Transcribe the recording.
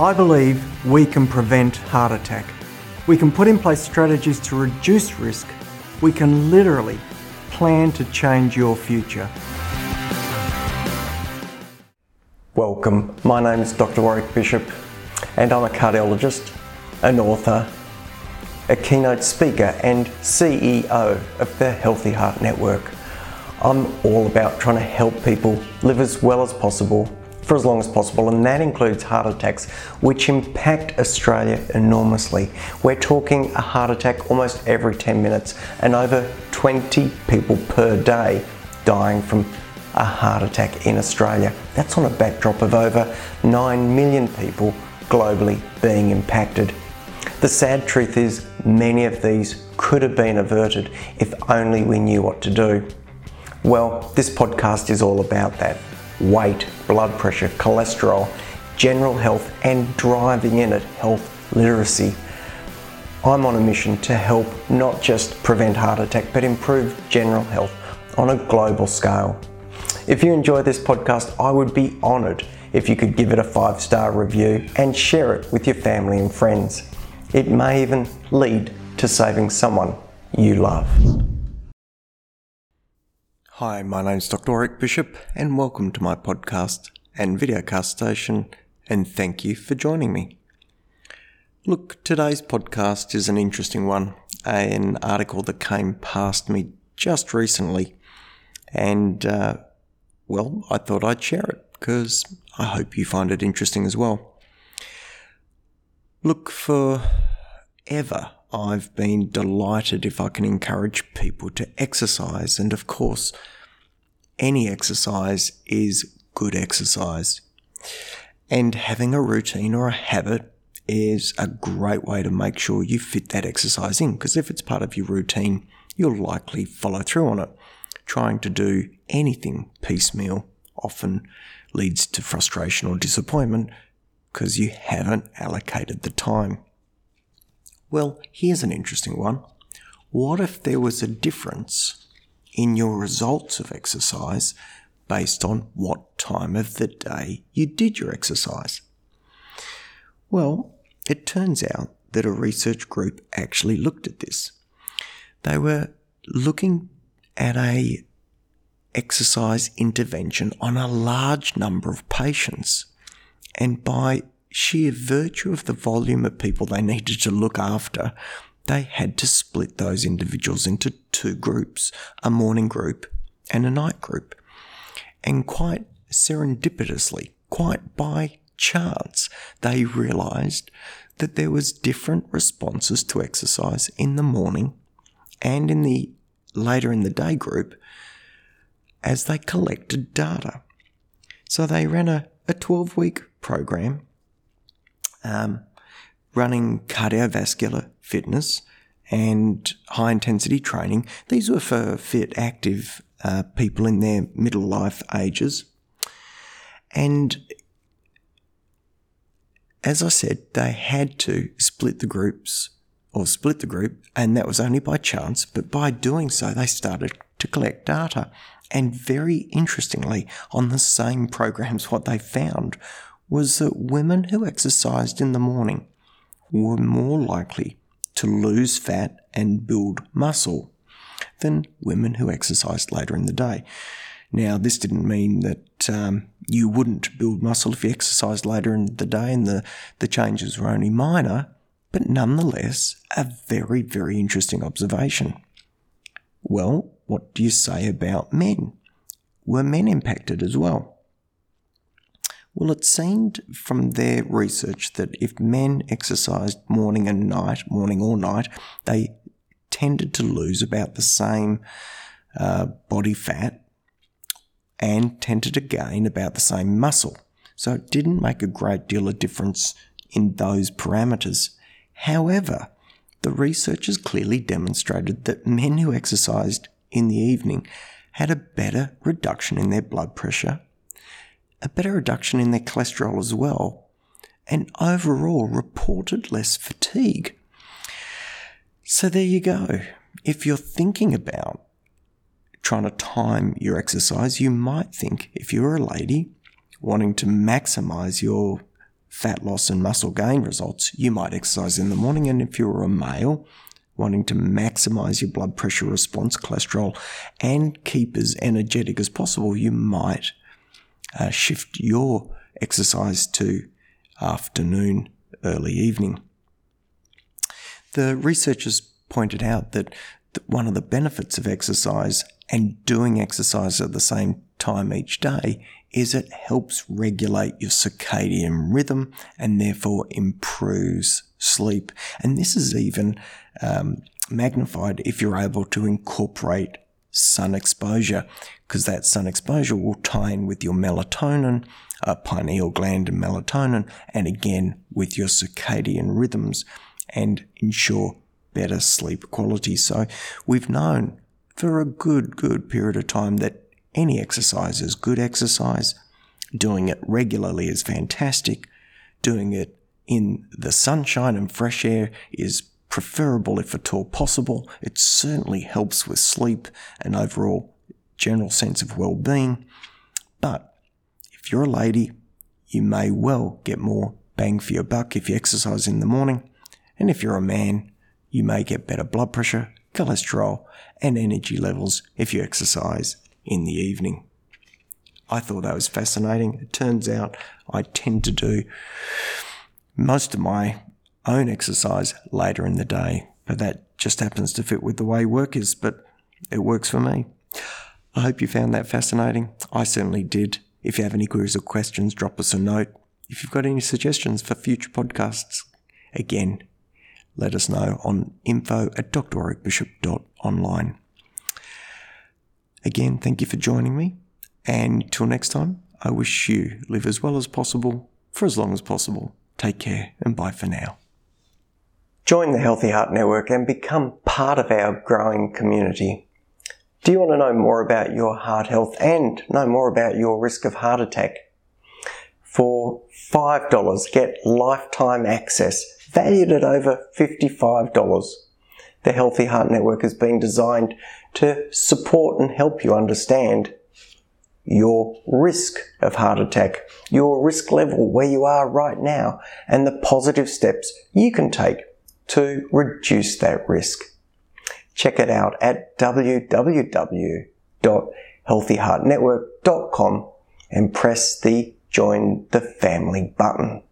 I believe we can prevent heart attack. We can put in place strategies to reduce risk. We can literally plan to change your future. Welcome. My name is Dr. Warwick Bishop, and I'm a cardiologist, an author, a keynote speaker, and CEO of the Healthy Heart Network. I'm all about trying to help people live as well as possible for as long as possible, and that includes heart attacks, which impact Australia enormously. We're talking a heart attack almost every 10 minutes, and over 20 people per day dying from a heart attack in Australia. That's on a backdrop of over 9 million people globally being impacted. The sad truth is, many of these could have been averted if only we knew what to do. Well, this podcast is all about that weight, blood pressure, cholesterol, general health, and driving in at health literacy. I'm on a mission to help not just prevent heart attack, but improve general health on a global scale. If you enjoy this podcast, I would be honoured if you could give it a five star review and share it with your family and friends. It may even lead to saving someone you love. Hi, my name is Dr. Warwick Bishop, and welcome to my podcast and videocast station, and thank you for joining me. Look, today's podcast is an interesting one, an article that came past me just recently, and uh, well, I thought I'd share it because I hope you find it interesting as well. Look, for ever I've been delighted if I can encourage people to exercise. And of course, any exercise is good exercise. And having a routine or a habit is a great way to make sure you fit that exercise in. Because if it's part of your routine, you'll likely follow through on it. Trying to do anything piecemeal often leads to frustration or disappointment because you haven't allocated the time. Well, here's an interesting one. What if there was a difference in your results of exercise based on what time of the day you did your exercise? Well, it turns out that a research group actually looked at this. They were looking at a exercise intervention on a large number of patients. And by sheer virtue of the volume of people they needed to look after, they had to split those individuals into two groups a morning group and a night group. And quite serendipitously, quite by chance, they realized that there was different responses to exercise in the morning and in the later in the day group as they collected data. So they ran a, a 12 week program um, running cardiovascular fitness and high intensity training. These were for fit, active uh, people in their middle life ages. And as I said, they had to split the groups or split the group, and that was only by chance. But by doing so, they started to collect data. And very interestingly, on the same programs, what they found was that women who exercised in the morning were more likely to lose fat and build muscle than women who exercised later in the day. Now, this didn't mean that um, you wouldn't build muscle if you exercised later in the day and the, the changes were only minor, but nonetheless, a very, very interesting observation. Well, what do you say about men? Were men impacted as well? Well, it seemed from their research that if men exercised morning and night, morning or night, they tended to lose about the same uh, body fat and tended to gain about the same muscle. So it didn't make a great deal of difference in those parameters. However, the researchers clearly demonstrated that men who exercised in the evening had a better reduction in their blood pressure a better reduction in their cholesterol as well, and overall reported less fatigue. So there you go. If you're thinking about trying to time your exercise, you might think if you're a lady wanting to maximize your fat loss and muscle gain results, you might exercise in the morning. And if you're a male, wanting to maximize your blood pressure response, cholesterol, and keep as energetic as possible, you might uh, shift your exercise to afternoon, early evening. The researchers pointed out that one of the benefits of exercise and doing exercise at the same time each day is it helps regulate your circadian rhythm and therefore improves sleep. And this is even um, magnified if you're able to incorporate sun exposure, because that sun exposure will tie in with your melatonin, uh, pineal gland and melatonin, and again with your circadian rhythms and ensure better sleep quality. So we've known for a good, good period of time that any exercise is good exercise. Doing it regularly is fantastic. Doing it in the sunshine and fresh air is preferable if at all possible. It certainly helps with sleep and overall general sense of well being. But if you're a lady, you may well get more bang for your buck if you exercise in the morning. And if you're a man, you may get better blood pressure, cholesterol, and energy levels if you exercise in the evening. I thought that was fascinating. It turns out I tend to do most of my own exercise later in the day, but that just happens to fit with the way work is, but it works for me. I hope you found that fascinating. I certainly did. If you have any queries or questions, drop us a note. If you've got any suggestions for future podcasts, again, let us know on info at drwarwickbishop.online. Again, thank you for joining me. And till next time, I wish you live as well as possible for as long as possible. Take care and bye for now. Join the Healthy Heart Network and become part of our growing community. Do you want to know more about your heart health and know more about your risk of heart attack? For $5, get lifetime access valued at over $55. The Healthy Heart Network has been designed to support and help you understand your risk of heart attack, your risk level where you are right now, and the positive steps you can take to reduce that risk. Check it out at www.healthyheartnetwork.com and press the join the family button.